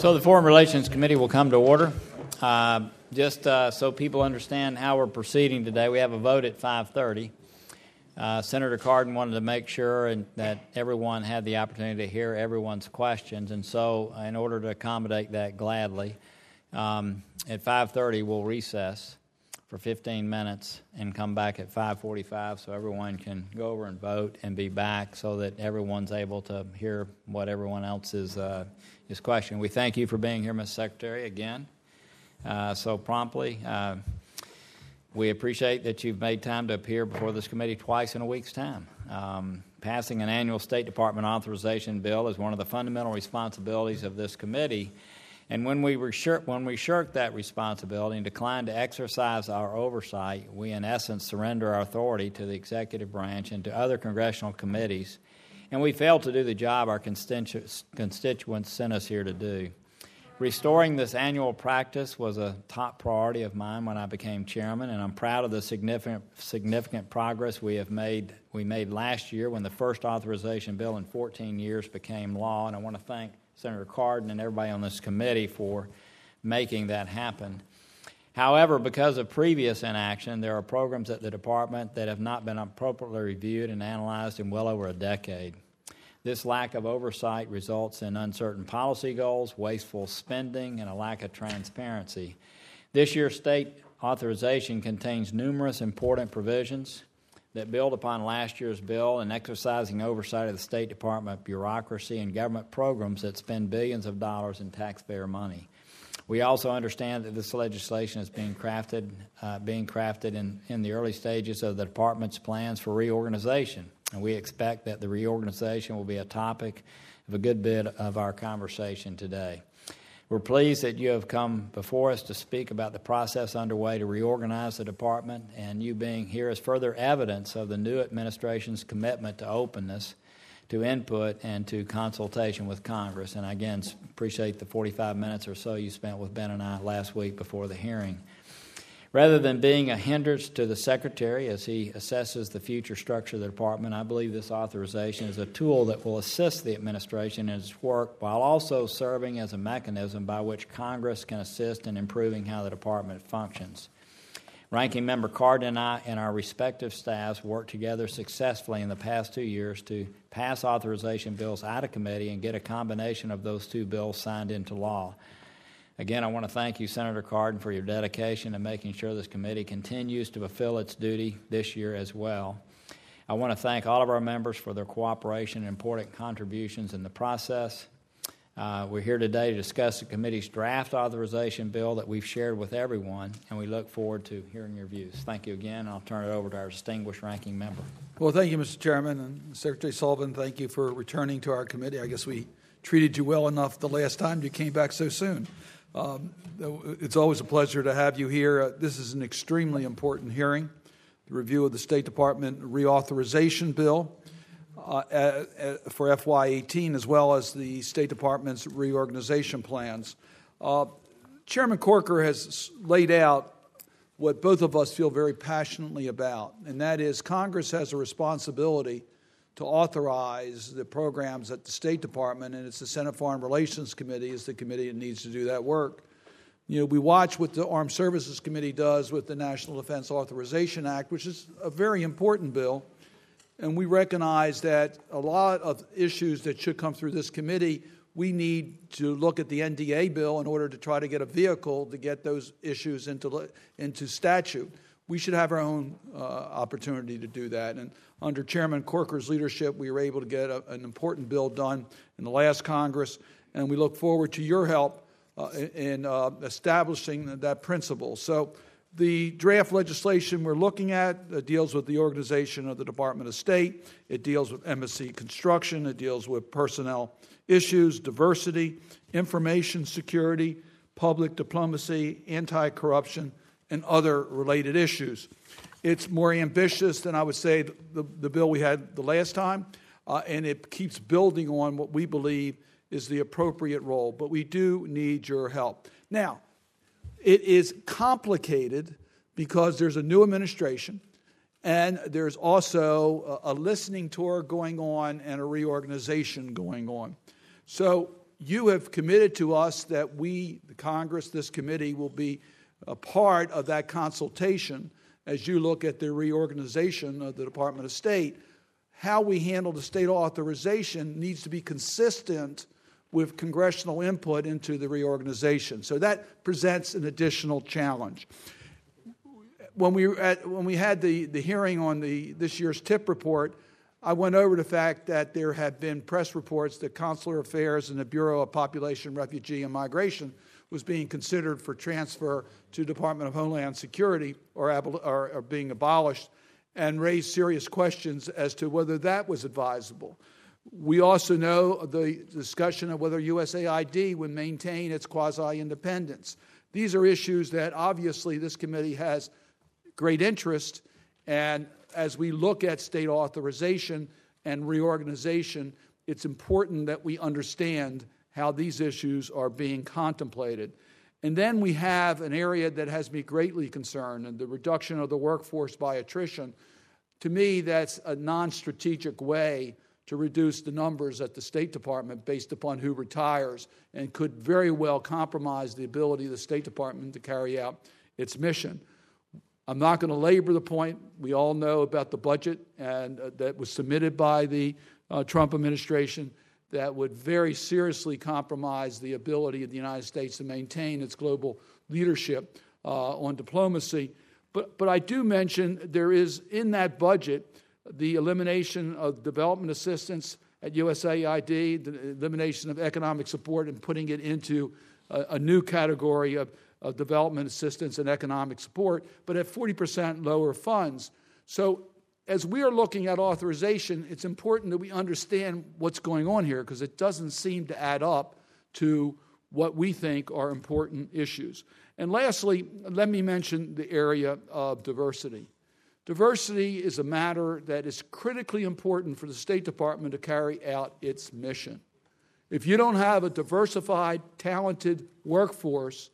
So the Foreign Relations Committee will come to order. Uh, just uh, so people understand how we're proceeding today, we have a vote at 5:30. Uh, Senator Cardin wanted to make sure and, that everyone had the opportunity to hear everyone's questions, and so in order to accommodate that gladly, um, at 5:30 we'll recess for 15 minutes and come back at 5:45 so everyone can go over and vote and be back so that everyone's able to hear what everyone else is uh, is question. We thank you for being here, Mr. Secretary, again uh, so promptly. Uh, we appreciate that you've made time to appear before this committee twice in a week's time. Um, passing an annual State Department authorization bill is one of the fundamental responsibilities of this committee. And when we, when we shirk that responsibility and decline to exercise our oversight, we in essence surrender our authority to the executive branch and to other congressional committees, and we failed to do the job our constituents sent us here to do. Restoring this annual practice was a top priority of mine when I became chairman, and I'm proud of the significant, significant progress we have made. We made last year when the first authorization bill in 14 years became law, and I want to thank Senator Cardin and everybody on this committee for making that happen. However, because of previous inaction, there are programs at the department that have not been appropriately reviewed and analyzed in well over a decade. This lack of oversight results in uncertain policy goals, wasteful spending, and a lack of transparency. This year's state authorization contains numerous important provisions that build upon last year's bill and exercising oversight of the State Department bureaucracy and government programs that spend billions of dollars in taxpayer money. We also understand that this legislation is being crafted, uh, being crafted in, in the early stages of the department's plans for reorganization, and we expect that the reorganization will be a topic of a good bit of our conversation today. We're pleased that you have come before us to speak about the process underway to reorganize the department, and you being here is further evidence of the new administration's commitment to openness, to input, and to consultation with Congress. And I again, appreciate the 45 minutes or so you spent with Ben and I last week before the hearing. Rather than being a hindrance to the Secretary as he assesses the future structure of the department, I believe this authorization is a tool that will assist the administration in its work while also serving as a mechanism by which Congress can assist in improving how the department functions. Ranking Member Cardin and I and our respective staffs worked together successfully in the past two years to pass authorization bills out of committee and get a combination of those two bills signed into law. Again, I want to thank you, Senator Cardin, for your dedication to making sure this committee continues to fulfill its duty this year as well. I want to thank all of our members for their cooperation and important contributions in the process. Uh, we're here today to discuss the committee's draft authorization bill that we've shared with everyone, and we look forward to hearing your views. Thank you again. I'll turn it over to our distinguished ranking member. Well, thank you, Mr. Chairman. And Secretary Sullivan, thank you for returning to our committee. I guess we treated you well enough the last time you came back so soon. Um, it's always a pleasure to have you here. Uh, this is an extremely important hearing the review of the State Department reauthorization bill uh, for FY18, as well as the State Department's reorganization plans. Uh, Chairman Corker has laid out what both of us feel very passionately about, and that is Congress has a responsibility to authorize the programs at the State Department, and it's the Senate Foreign Relations Committee is the committee that needs to do that work. You know, we watch what the Armed Services Committee does with the National Defense Authorization Act, which is a very important bill, and we recognize that a lot of issues that should come through this committee, we need to look at the NDAA bill in order to try to get a vehicle to get those issues into, into statute we should have our own uh, opportunity to do that. And under Chairman Corker's leadership, we were able to get a, an important bill done in the last Congress, and we look forward to your help uh, in uh, establishing that principle. So, the draft legislation we're looking at uh, deals with the organization of the Department of State. It deals with embassy construction. It deals with personnel issues, diversity, information security, public diplomacy, anti corruption, and other related issues. It's more ambitious than I would say the, the bill we had the last time, uh, and it keeps building on what we believe is the appropriate role. But we do need your help. Now, it is complicated because there's a new administration, and there's also a, a listening tour going on and a reorganization going on. So you have committed to us that we, the Congress, this committee, will be a part of that consultation as you look at the reorganization of the Department of State. How we handle the state authorization needs to be consistent with congressional input into the reorganization. So that presents an additional challenge. When we, at, when we had the, the hearing on the, this year's TIP report, I went over the fact that there have been press reports that Consular Affairs and the Bureau of Population, Refugee, and Migration was being considered for transfer to Department of Homeland Security or, or, or being abolished and raised serious questions as to whether that was advisable. We also know the discussion of whether USAID would maintain its quasi independence. These are issues that obviously this committee has great interest, and as we look at state authorization and reorganization, it's important that we understand how these issues are being contemplated. And then we have an area that has me greatly concerned, and the reduction of the workforce by attrition. To me, that's a non strategic way to reduce the numbers at the State Department based upon who retires and could very well compromise the ability of the State Department to carry out its mission. I'm not going to labor the point. We all know about the budget and uh, that was submitted by the uh, Trump administration that would very seriously compromise the ability of the United States to maintain its global leadership uh, on diplomacy. But, but I do mention there is in that budget the elimination of development assistance at USAID, the elimination of economic support, and putting it into a, a new category of of development assistance and economic support, but at 40% lower funds. So, as we are looking at authorization, it's important that we understand what's going on here because it doesn't seem to add up to what we think are important issues. And lastly, let me mention the area of diversity. Diversity is a matter that is critically important for the State Department to carry out its mission. If you don't have a diversified, talented workforce,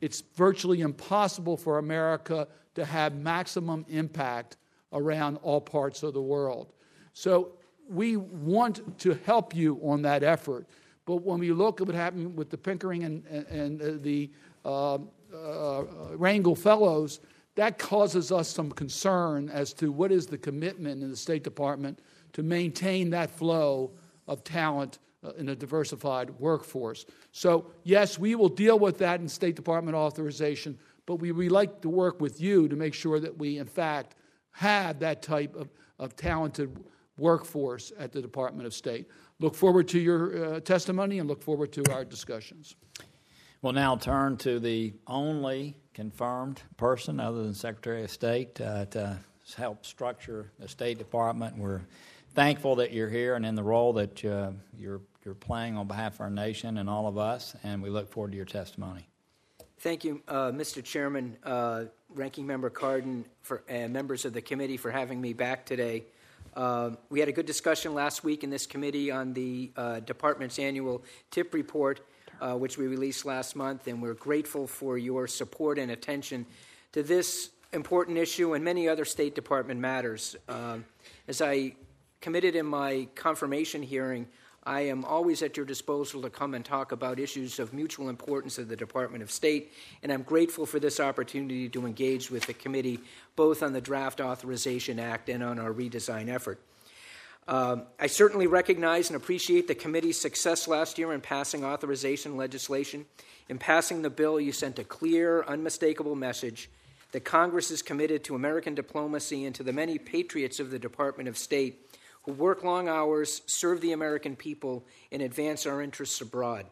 it's virtually impossible for America to have maximum impact around all parts of the world. So we want to help you on that effort. But when we look at what happened with the Pickering and, and, and the uh, uh, Fellows, that causes us some concern as to what is the commitment in the State Department to maintain that flow of talent uh, in a diversified workforce. So, yes, we will deal with that in State Department authorization, but we, we like to work with you to make sure that we, in fact, have that type of, of talented workforce at the Department of State. Look forward to your uh, testimony and look forward to our discussions. We'll now turn to the only confirmed person other than Secretary of State uh, to help structure the State Department. We're thankful that you're here and in the role that uh, you're, you're playing on behalf of our nation and all of us, and we look forward to your testimony. Thank you, uh, Mr. Chairman, uh, Ranking Member Cardin, for, and members of the committee for having me back today. Uh, we had a good discussion last week in this committee on the uh, department's annual TIP report, uh, which we released last month, and we're grateful for your support and attention to this important issue and many other State Department matters. as I committed in my confirmation hearing, I am always at your disposal to come and talk about issues of mutual importance of the Department of State, and I'm grateful for this opportunity to engage with the committee both on the Draft Authorization Act and on our redesign effort. Uh, I certainly recognize and appreciate the committee's success last year in passing authorization legislation. In passing the bill, you sent a clear, unmistakable message that Congress is committed to American diplomacy and to the many patriots of the Department of State who work long hours, serve the American people, and advance our interests abroad.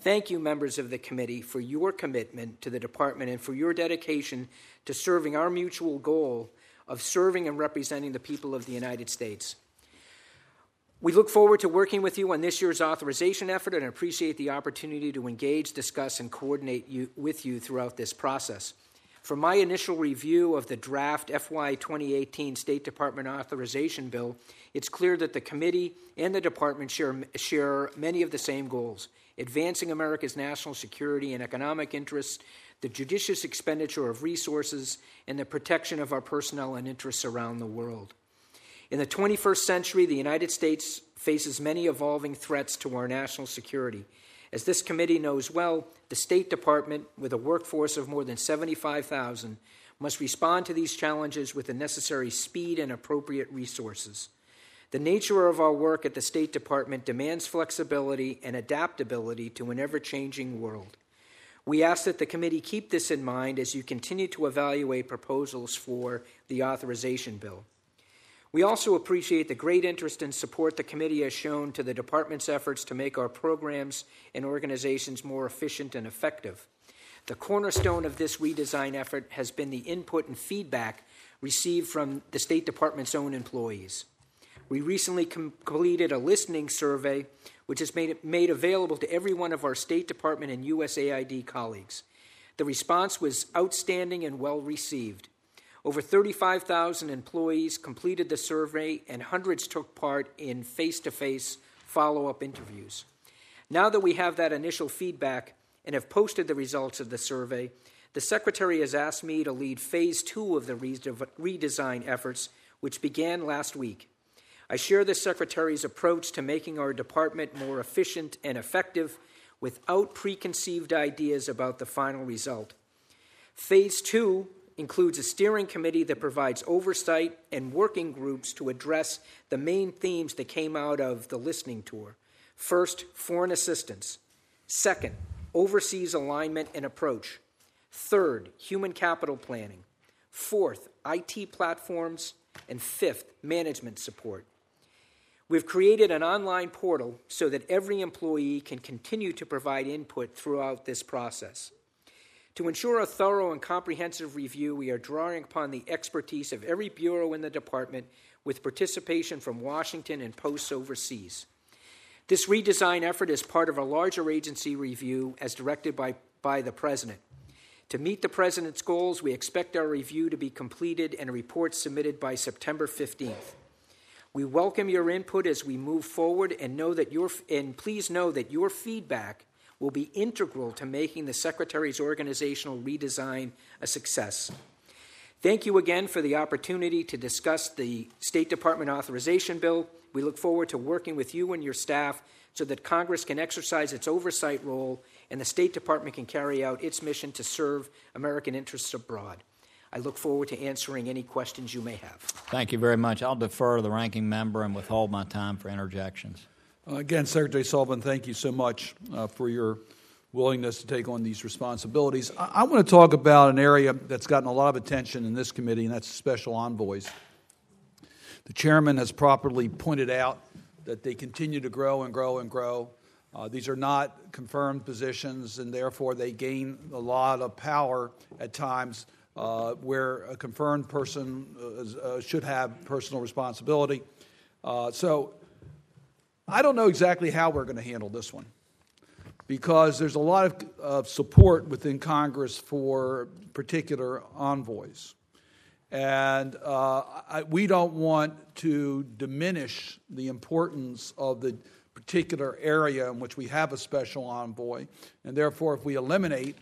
Thank you, members of the committee, for your commitment to the department and for your dedication to serving our mutual goal of serving and representing the people of the United States. We look forward to working with you on this year's authorization effort and appreciate the opportunity to engage, discuss, and coordinate you, with you throughout this process. From my initial review of the draft FY 2018 State Department authorization bill, it's clear that the committee and the department share, share many of the same goals advancing America's national security and economic interests, the judicious expenditure of resources, and the protection of our personnel and interests around the world. In the 21st century, the United States faces many evolving threats to our national security. As this committee knows well, the State Department, with a workforce of more than 75,000, must respond to these challenges with the necessary speed and appropriate resources. The nature of our work at the State Department demands flexibility and adaptability to an ever changing world. We ask that the committee keep this in mind as you continue to evaluate proposals for the authorization bill. We also appreciate the great interest and support the committee has shown to the department's efforts to make our programs and organizations more efficient and effective. The cornerstone of this redesign effort has been the input and feedback received from the State Department's own employees. We recently completed a listening survey, which is made, made available to every one of our State Department and USAID colleagues. The response was outstanding and well received. Over 35,000 employees completed the survey, and hundreds took part in face to face follow up interviews. Now that we have that initial feedback and have posted the results of the survey, the Secretary has asked me to lead phase two of the redesign efforts, which began last week. I share the Secretary's approach to making our department more efficient and effective without preconceived ideas about the final result. Phase two includes a steering committee that provides oversight and working groups to address the main themes that came out of the listening tour. First, foreign assistance. Second, overseas alignment and approach. Third, human capital planning. Fourth, IT platforms. And fifth, management support. We've created an online portal so that every employee can continue to provide input throughout this process. To ensure a thorough and comprehensive review, we are drawing upon the expertise of every bureau in the department with participation from Washington and posts overseas. This redesign effort is part of a larger agency review as directed by, by the President. To meet the President's goals, we expect our review to be completed and a report submitted by September 15th. We welcome your input as we move forward and know that your and please know that your feedback will be integral to making the Secretary's organizational redesign a success. Thank you again for the opportunity to discuss the State Department authorization bill. We look forward to working with you and your staff so that Congress can exercise its oversight role and the State Department can carry out its mission to serve American interests abroad. I look forward to answering any questions you may have. Thank you very much. I'll defer to the ranking member and withhold my time for interjections. Uh, again, Secretary Sullivan, thank you so much uh, for your willingness to take on these responsibilities. I, I want to talk about an area that's gotten a lot of attention in this committee, and that's special envoys. The chairman has properly pointed out that they continue to grow and grow and grow. Uh, these are not confirmed positions, and therefore they gain a lot of power at times uh, where a confirmed person uh, uh should have personal responsibility. Uh, so I don't know exactly how we're going to handle this one because there's a lot of, of support within Congress for particular envoys. And uh, I, we don't want to diminish the importance of the particular area in which we have a special envoy. And therefore, if we eliminate,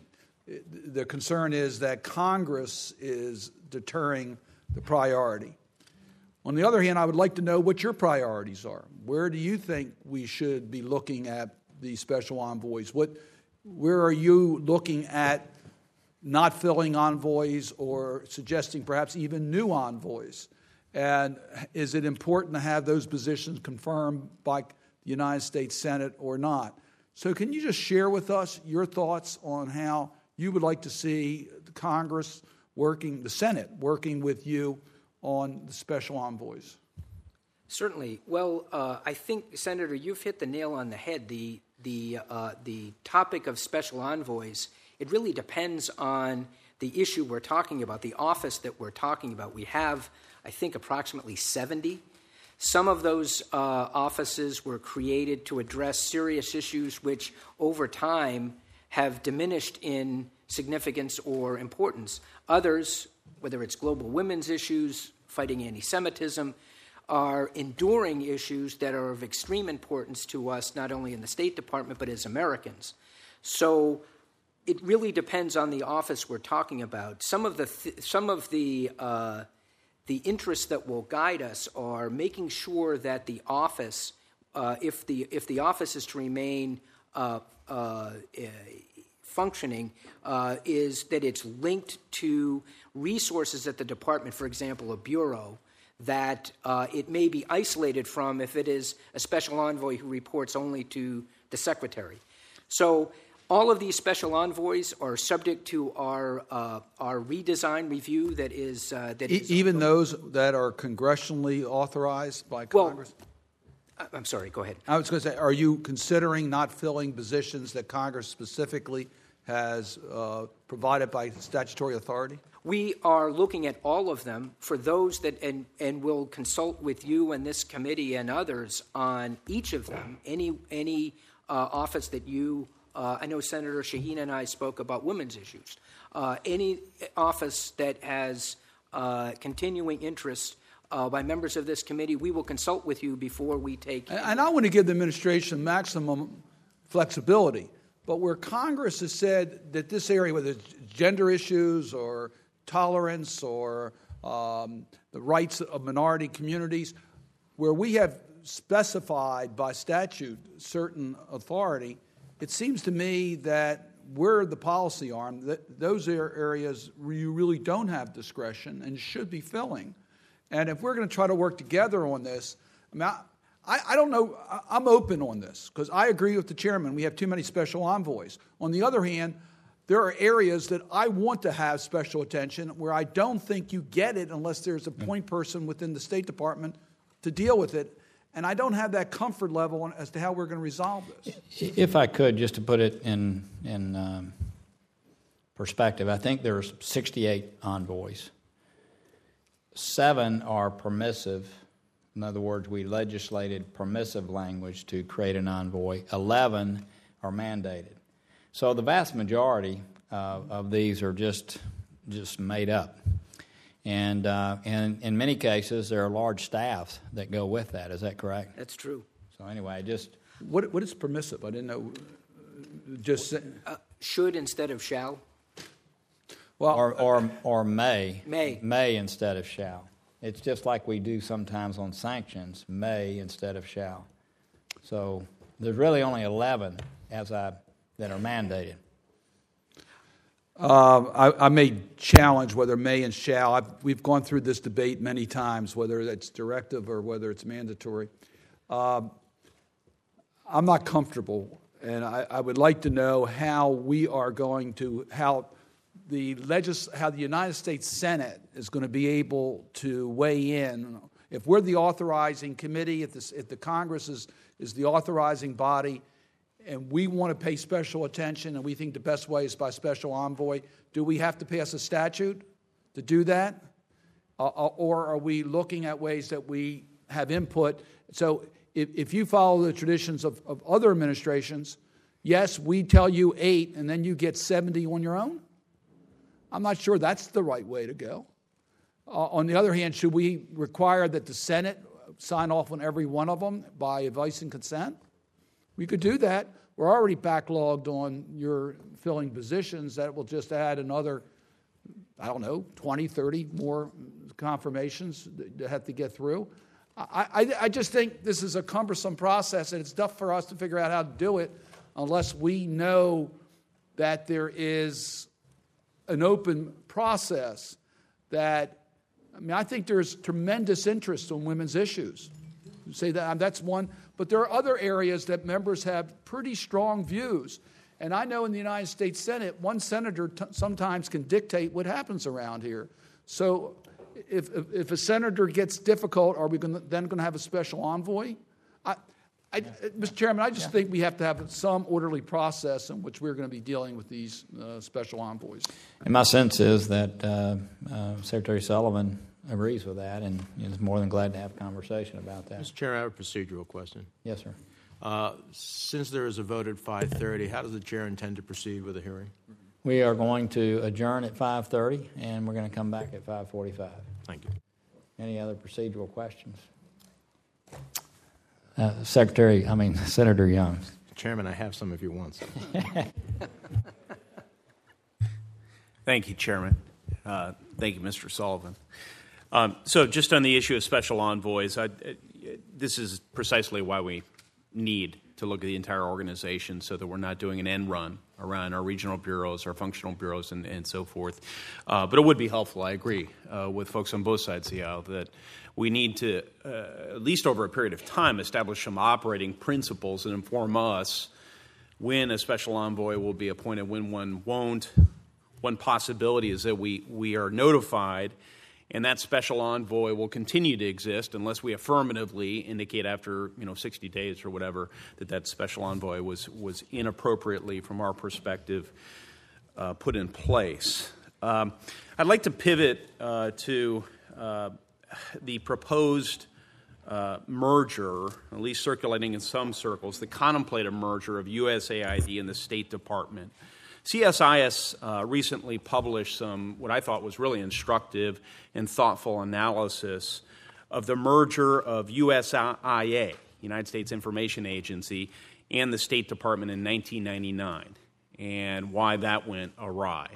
the concern is that Congress is deterring the priority. On the other hand, I would like to know what your priorities are. Where do you think we should be looking at these special envoys? What, where are you looking at not filling envoys or suggesting perhaps even new envoys? And is it important to have those positions confirmed by the United States Senate or not? So, can you just share with us your thoughts on how you would like to see Congress working, the Senate working with you on the special envoys? Certainly. Well, uh, I think, Senator, you've hit the nail on the head. The, the, uh, the topic of special envoys, it really depends on the issue we're talking about, the office that we're talking about. We have, I think, approximately 70. Some of those uh, offices were created to address serious issues which, over time, have diminished in significance or importance. Others whether it's global women's issues, fighting anti Semitism, are enduring issues that are of extreme importance to us, not only in the State Department, but as Americans. So it really depends on the office we're talking about. Some of the, th- some of the, uh, the interests that will guide us are making sure that the office uh, if the if the office is to remain uh, uh, functioning, uh, is that it's linked to resources at the department, for example, a bureau. That uh, it may be isolated from if it is a special envoy who reports only to the secretary. So all of these special envoys are subject to our uh, our redesign review that is uh, that E- is Even those that are congressionally authorized by Congress? I- I'm sorry. Go ahead. I was going to say, are you considering not filling positions that Congress specifically has uh, provided by statutory authority? We are looking at all of them for those that, and, and will consult with you and this committee and others on each of them. Any, any uh, office that you, uh, I know Senator Shaheen and I spoke about women's issues. Uh, any office that has uh, continuing interest uh, by members of this committee, we will consult with you before we take. And- And I want to give the administration maximum flexibility. But where Congress has said that this area, whether it's gender issues or tolerance or um, the rights of minority communities, where we have specified by statute certain authority, it seems to me that we're the policy arm, that those are areas where you really don't have discretion and should be filling. And if we're going to try to work together on this, I mean, I, I, don't know, I'm open on this because I agree with the chairman. We have too many special envoys. On the other hand, there are areas that I want to have special attention where I don't think you get it unless there's a point person within the State Department to deal with it. And I don't have that comfort level on- as to how we're going to resolve this. If I could, just to put it in, in um, perspective, I think there's 68 envoys. Seven are permissive. In other words, we legislated permissive language to create an envoy. 11 are mandated. So the vast majority uh, of these are just, just made up. And, uh, and in many cases, there are large staffs that go with that. Is that correct? That's true. So, anyway, just. What, what is permissive? I didn't know. Just Uh, should instead of shall. well, Or, or, or may. May. May instead of shall. It's just like we do sometimes on sanctions, may instead of shall. So there's really only 11 as I, that are mandated. Um, I, I may challenge whether may and shall. I've, we've gone through this debate many times, whether it's directive or whether it's mandatory. Um, I'm not comfortable, and I, I would like to know how we are going to how the legis- how the United States Senate is going to be able to weigh in. If we're the authorizing committee, if, this, if the Congress is, is the authorizing body, and we want to pay special attention, and we think the best way is by special envoy, do we have to pass a statute to do that? Uh, or are we looking at ways that we have input? So if, if you follow the traditions of, of other administrations, yes, we tell you eight, and then you get 70 on your own? I'm not sure that's the right way to go. Uh, on the other hand, should we require that the Senate sign off on every one of them by advice and consent? We could do that. We're already backlogged on your filling positions. That will just add another, I don't know, 20, 30 more confirmations that have to get through. I, I, I just think this is a cumbersome process, and it's tough for us to figure out how to do it unless we know that there is an open process that, I mean, I think there's tremendous interest on women's issues. You say that um, that's one, but there are other areas that members have pretty strong views. And I know in the United States Senate, one senator t- sometimes can dictate what happens around here. So if, if, if a senator gets difficult, are we gonna, then going to have a special envoy? I, I, Mr. Chairman, I just think we have to have some orderly process in which we're going to be dealing with these uh, special envoys. And my sense is that uh, uh, Secretary Sullivan agrees with that and is more than glad to have a conversation about that. Mr. Chair, I have a procedural question. Yes, sir. Uh, Since there is a vote at 5:30, how does the chair intend to proceed with the hearing? We are going to adjourn at 5:30, and we're going to come back at 5:45. Thank you. Any other procedural questions? Uh, Secretary, I mean Senator Young. Chairman, I have some if you want some. Thank you, Chairman. Uh, thank you, Mr. Sullivan. Um, so, just on the issue of special envoys, I, uh, this is precisely why we need to look at the entire organization so that we're not doing an end run around our regional bureaus, our functional bureaus, and, and so forth. Uh, but it would be helpful, I agree, uh, with folks on both sides of the aisle that we need to, uh, at least over a period of time, establish some operating principles and inform us when a special envoy will be appointed, when one won't. One possibility is that we, we are notified and that special envoy will continue to exist unless we affirmatively indicate after you know 60 days or whatever that that special envoy was was inappropriately from our perspective uh, put in place. Um, I'd like to pivot uh, to uh, the proposed uh, merger, at least circulating in some circles, the contemplated merger of USAID and the State Department. CSIS uh, recently published some, what I thought was really instructive and thoughtful analysis of the merger of USIA, United States Information Agency, and the State Department in 1999, and why that went awry.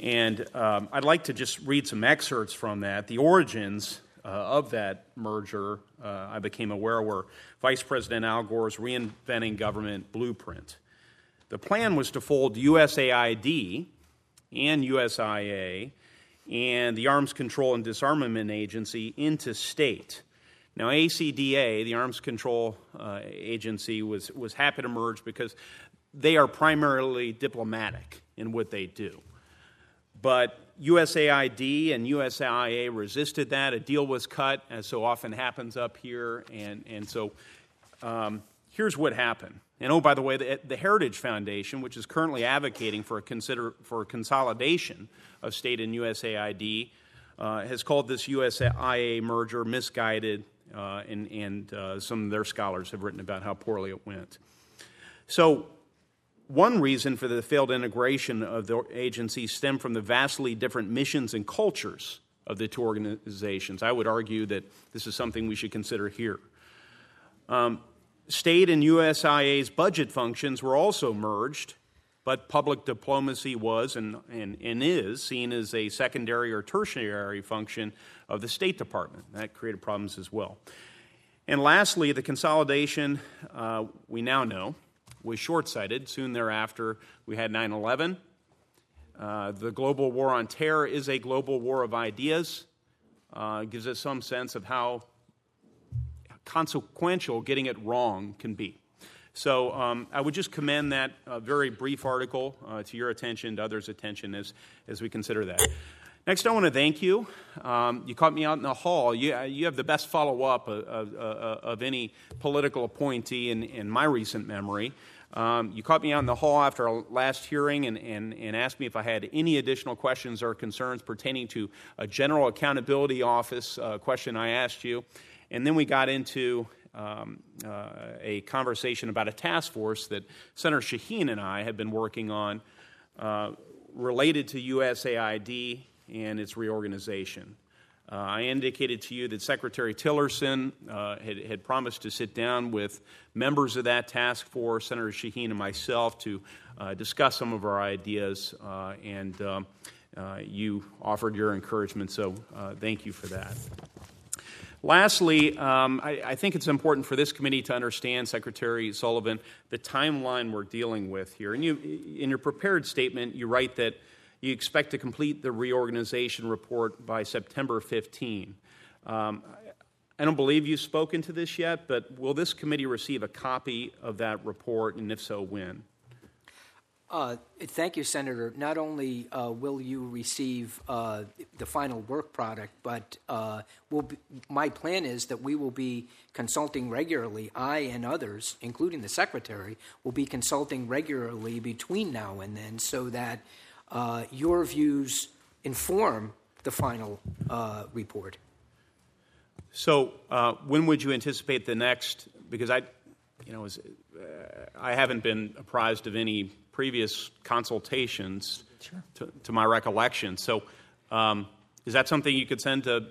And um, I'd like to just read some excerpts from that. The origins uh, of that merger, uh, I became aware, were Vice President Al Gore's Reinventing Government Blueprint. The plan was to fold USAID and USIA and the Arms Control and Disarmament Agency into state. Now, ACDA, the Arms Control uh, Agency, was, was happy to merge because they are primarily diplomatic in what they do. But USAID and USIA resisted that. A deal was cut, as so often happens up here. And, and so um, here's what happened and oh, by the way, the, the, Heritage Foundation, which is currently advocating for a, consider, for a consolidation of state and USAID, uh, has called this USIA merger misguided, uh, and, and uh, some of their scholars have written about how poorly it went. So, one reason for the failed integration of the agencies stemmed from the vastly different missions and cultures of the two organizations. I would argue that this is something we should consider here. Um, State and USIA's budget functions were also merged, but public diplomacy was and, and, and is seen as a secondary or tertiary function of the State Department. That created problems as well. And lastly, the consolidation, uh, we now know, was short sighted. Soon thereafter, we had 9 11. Uh, the global war on terror is a global war of ideas. Uh, gives us some sense of how consequential getting it wrong can be. So um, I would just commend that uh, very brief article uh, to your attention, to others' attention as, as we consider that. Next, I want to thank you. Um, you caught me out in the hall. You, uh, you have the best follow up of, of, of, any political appointee in, in my recent memory. Um, you caught me out in the hall after our last hearing and, and, and asked me if I had any additional questions or concerns pertaining to a General Accountability Office uh, question I asked you. And then we got into um, uh, a conversation about a task force that Senator Shaheen and I had been working on uh, related to USAID and its reorganization. Uh, I indicated to you that Secretary Tillerson uh, had, had, promised to sit down with members of that task force, Senator Shaheen and myself, to uh, discuss some of our ideas, uh, and um, you offered your encouragement, so thank you for that. Lastly, um, I, I, think it's important for this committee to understand, Secretary Sullivan, the timeline we're dealing with here. And you, in your prepared statement, you write that you expect to complete the reorganization report by September 15. Um, I don't believe you've spoken to this yet, but will this committee receive a copy of that report, and if so, when? Uh, thank you, Senator. Not only uh, will you receive uh, the final work product, but uh, we'll be, my plan is that we will be consulting regularly. I and others, including the Secretary, will be consulting regularly between now and then so that uh, your views inform the final uh, report. So, when would you anticipate the next? Because I, you know, I haven't been apprised of any previous consultations sure. to, to, my recollection. So, um, is that something you could send to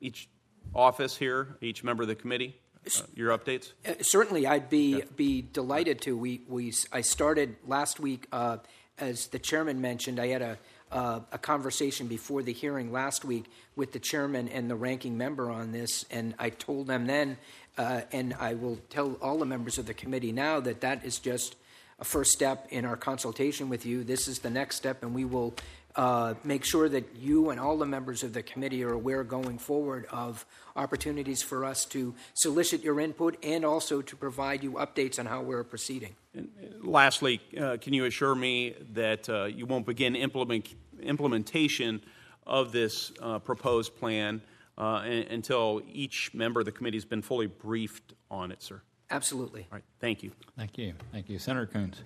each office here, each member of the committee? Uh, your updates? Uh, certainly, I'd be yeah. be delighted to. We we I started last week, uh, as the chairman mentioned. I had a uh, a conversation before the hearing last week with the chairman and the ranking member on this, and I told them then Uh, and I will tell all the members of the committee now that that is just a first step in our consultation with you. This is the next step, and we will uh, make sure that you and all the members of the committee are aware going forward of opportunities for us to solicit your input and also to provide you updates on how we're proceeding. And lastly, uh, can you assure me that uh, you won't begin implement, implementation of this uh, proposed plan uh, until each member of the committee has been fully briefed on it, sir? Absolutely. All right. Thank you. Thank you. Thank you. Senator Coons.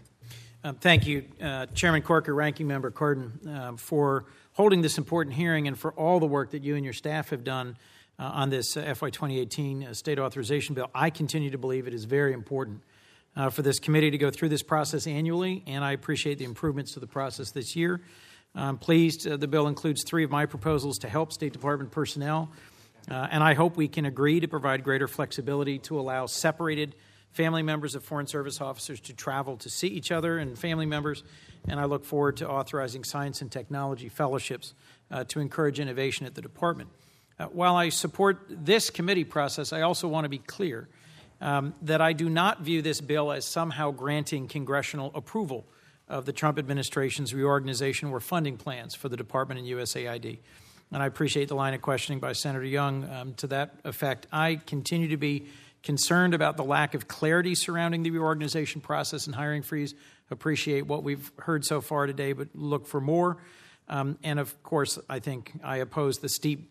Um, thank you, uh, Chairman Corker, Ranking Member Cardin, uh, for holding this important hearing and for all the work that you and your staff have done uh, on this uh, FY 2018 uh, state authorization bill. I continue to believe it is very important uh, for this committee to go through this process annually, and I appreciate the improvements to the process this year. I'm pleased the bill includes three of my proposals to help State Department personnel, and I hope we can agree to provide greater flexibility to allow separated family members of Foreign Service officers to travel to see each other and family members. And I look forward to authorizing science and technology fellowships uh, to encourage innovation at the department. Uh, while I support this committee process, I also want to be clear um, that I do not view this bill as somehow granting congressional approval of the Trump administration's reorganization or funding plans for the department and USAID. And I appreciate the line of questioning by Senator Young um, to that effect. I continue to be concerned about the lack of clarity surrounding the reorganization process and hiring freeze. Appreciate what we've heard so far today, but look for more. Um, and of course, I think I oppose the steep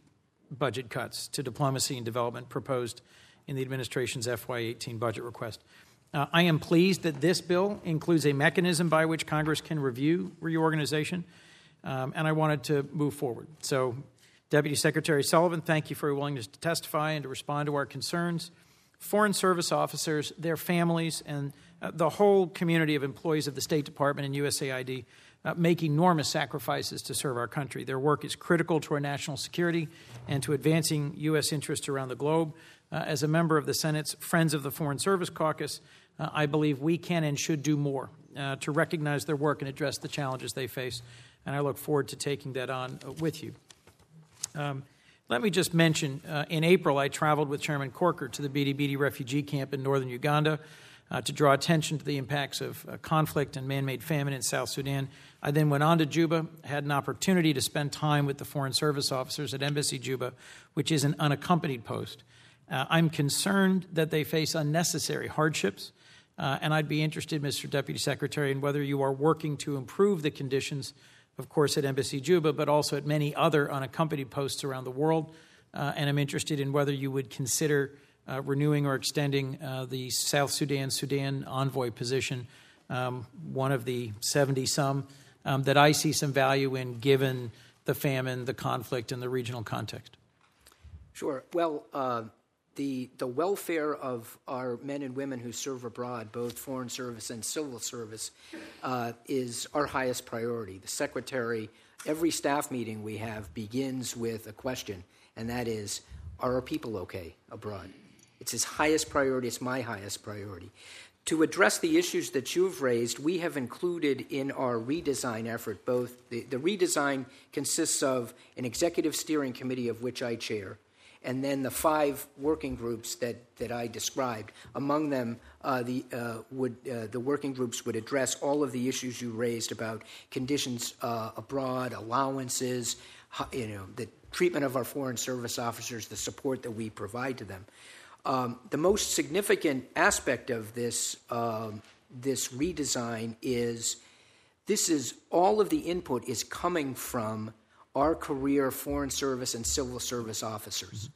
budget cuts to diplomacy and development proposed in the administration's FY18 budget request. Uh, I am pleased that this bill includes a mechanism by which Congress can review reorganization, um, and I wanted to move forward. So, Deputy Secretary Sullivan, thank you for your willingness to testify and to respond to our concerns. Foreign Service officers, their families, and uh, the whole community of employees of the State Department and USAID uh, make enormous sacrifices to serve our country. Their work is critical to our national security and to advancing U.S. interests around the globe. Uh, as a member of the Senate's Friends of the Foreign Service Caucus, uh, I believe we can and should do more uh, to recognize their work and address the challenges they face. And I look forward to taking that on uh, with you. Um, let me just mention uh, in April, I traveled with Chairman Corker to the Bidi refugee camp in northern Uganda uh, to draw attention to the impacts of uh, conflict and man made famine in South Sudan. I then went on to Juba, had an opportunity to spend time with the Foreign Service officers at Embassy Juba, which is an unaccompanied post. Uh, I'm concerned that they face unnecessary hardships. Uh, and I'd be interested, Mr. Deputy Secretary, in whether you are working to improve the conditions of course, at Embassy Juba, but also at many other unaccompanied posts around the world. Uh, and I'm interested in whether you would consider uh, renewing or extending uh, the South Sudan Sudan envoy position, um, one of the 70 some um, that I see some value in given the famine, the conflict, and the regional context. Sure. Well, uh, the, the welfare of our men and women who serve abroad, both foreign service and civil service, uh, is our highest priority. The secretary, every staff meeting we have begins with a question, and that is Are our people okay abroad? It's his highest priority, it's my highest priority. To address the issues that you've raised, we have included in our redesign effort both the, the redesign consists of an executive steering committee of which I chair and then the five working groups that, that I described. Among them, uh, the, uh, would, uh, the working groups would address all of the issues you raised about conditions uh, abroad, allowances, you know, the treatment of our foreign service officers, the support that we provide to them. Um, the most significant aspect of this, um, this redesign is this is all of the input is coming from our career Foreign Service and Civil Service officers.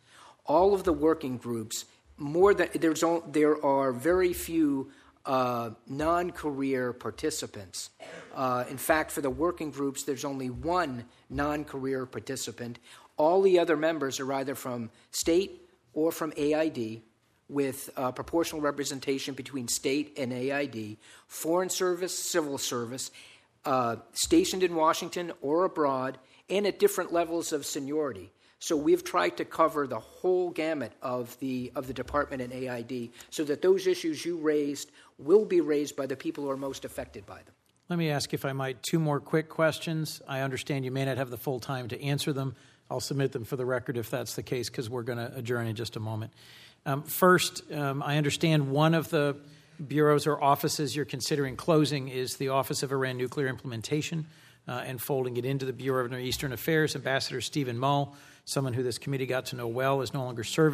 All of the working groups, more than there's all, there are very few uh, non-career participants. Uh, in fact, for the working groups, there's only one non-career participant. All the other members are either from state or from AID, with uh, proportional representation between state and AID, foreign service, civil service, uh, stationed in Washington or abroad, and at different levels of seniority. So we've tried to cover the whole gamut of the of the department and AID so that those issues you raised will be raised by the people who are most affected by them. Let me ask, if I might, two more quick questions. I understand you may not have the full time to answer them. I'll submit them for the record if that's the case, because we're going to adjourn in just a moment. Um, first, um, I understand one of the bureaus or offices you're considering closing is the Office of Iran Nuclear Implementation uh, and folding it into the Bureau of Near Eastern Affairs. Ambassador Stephen Mull, someone who this committee got to know well, is no longer serving.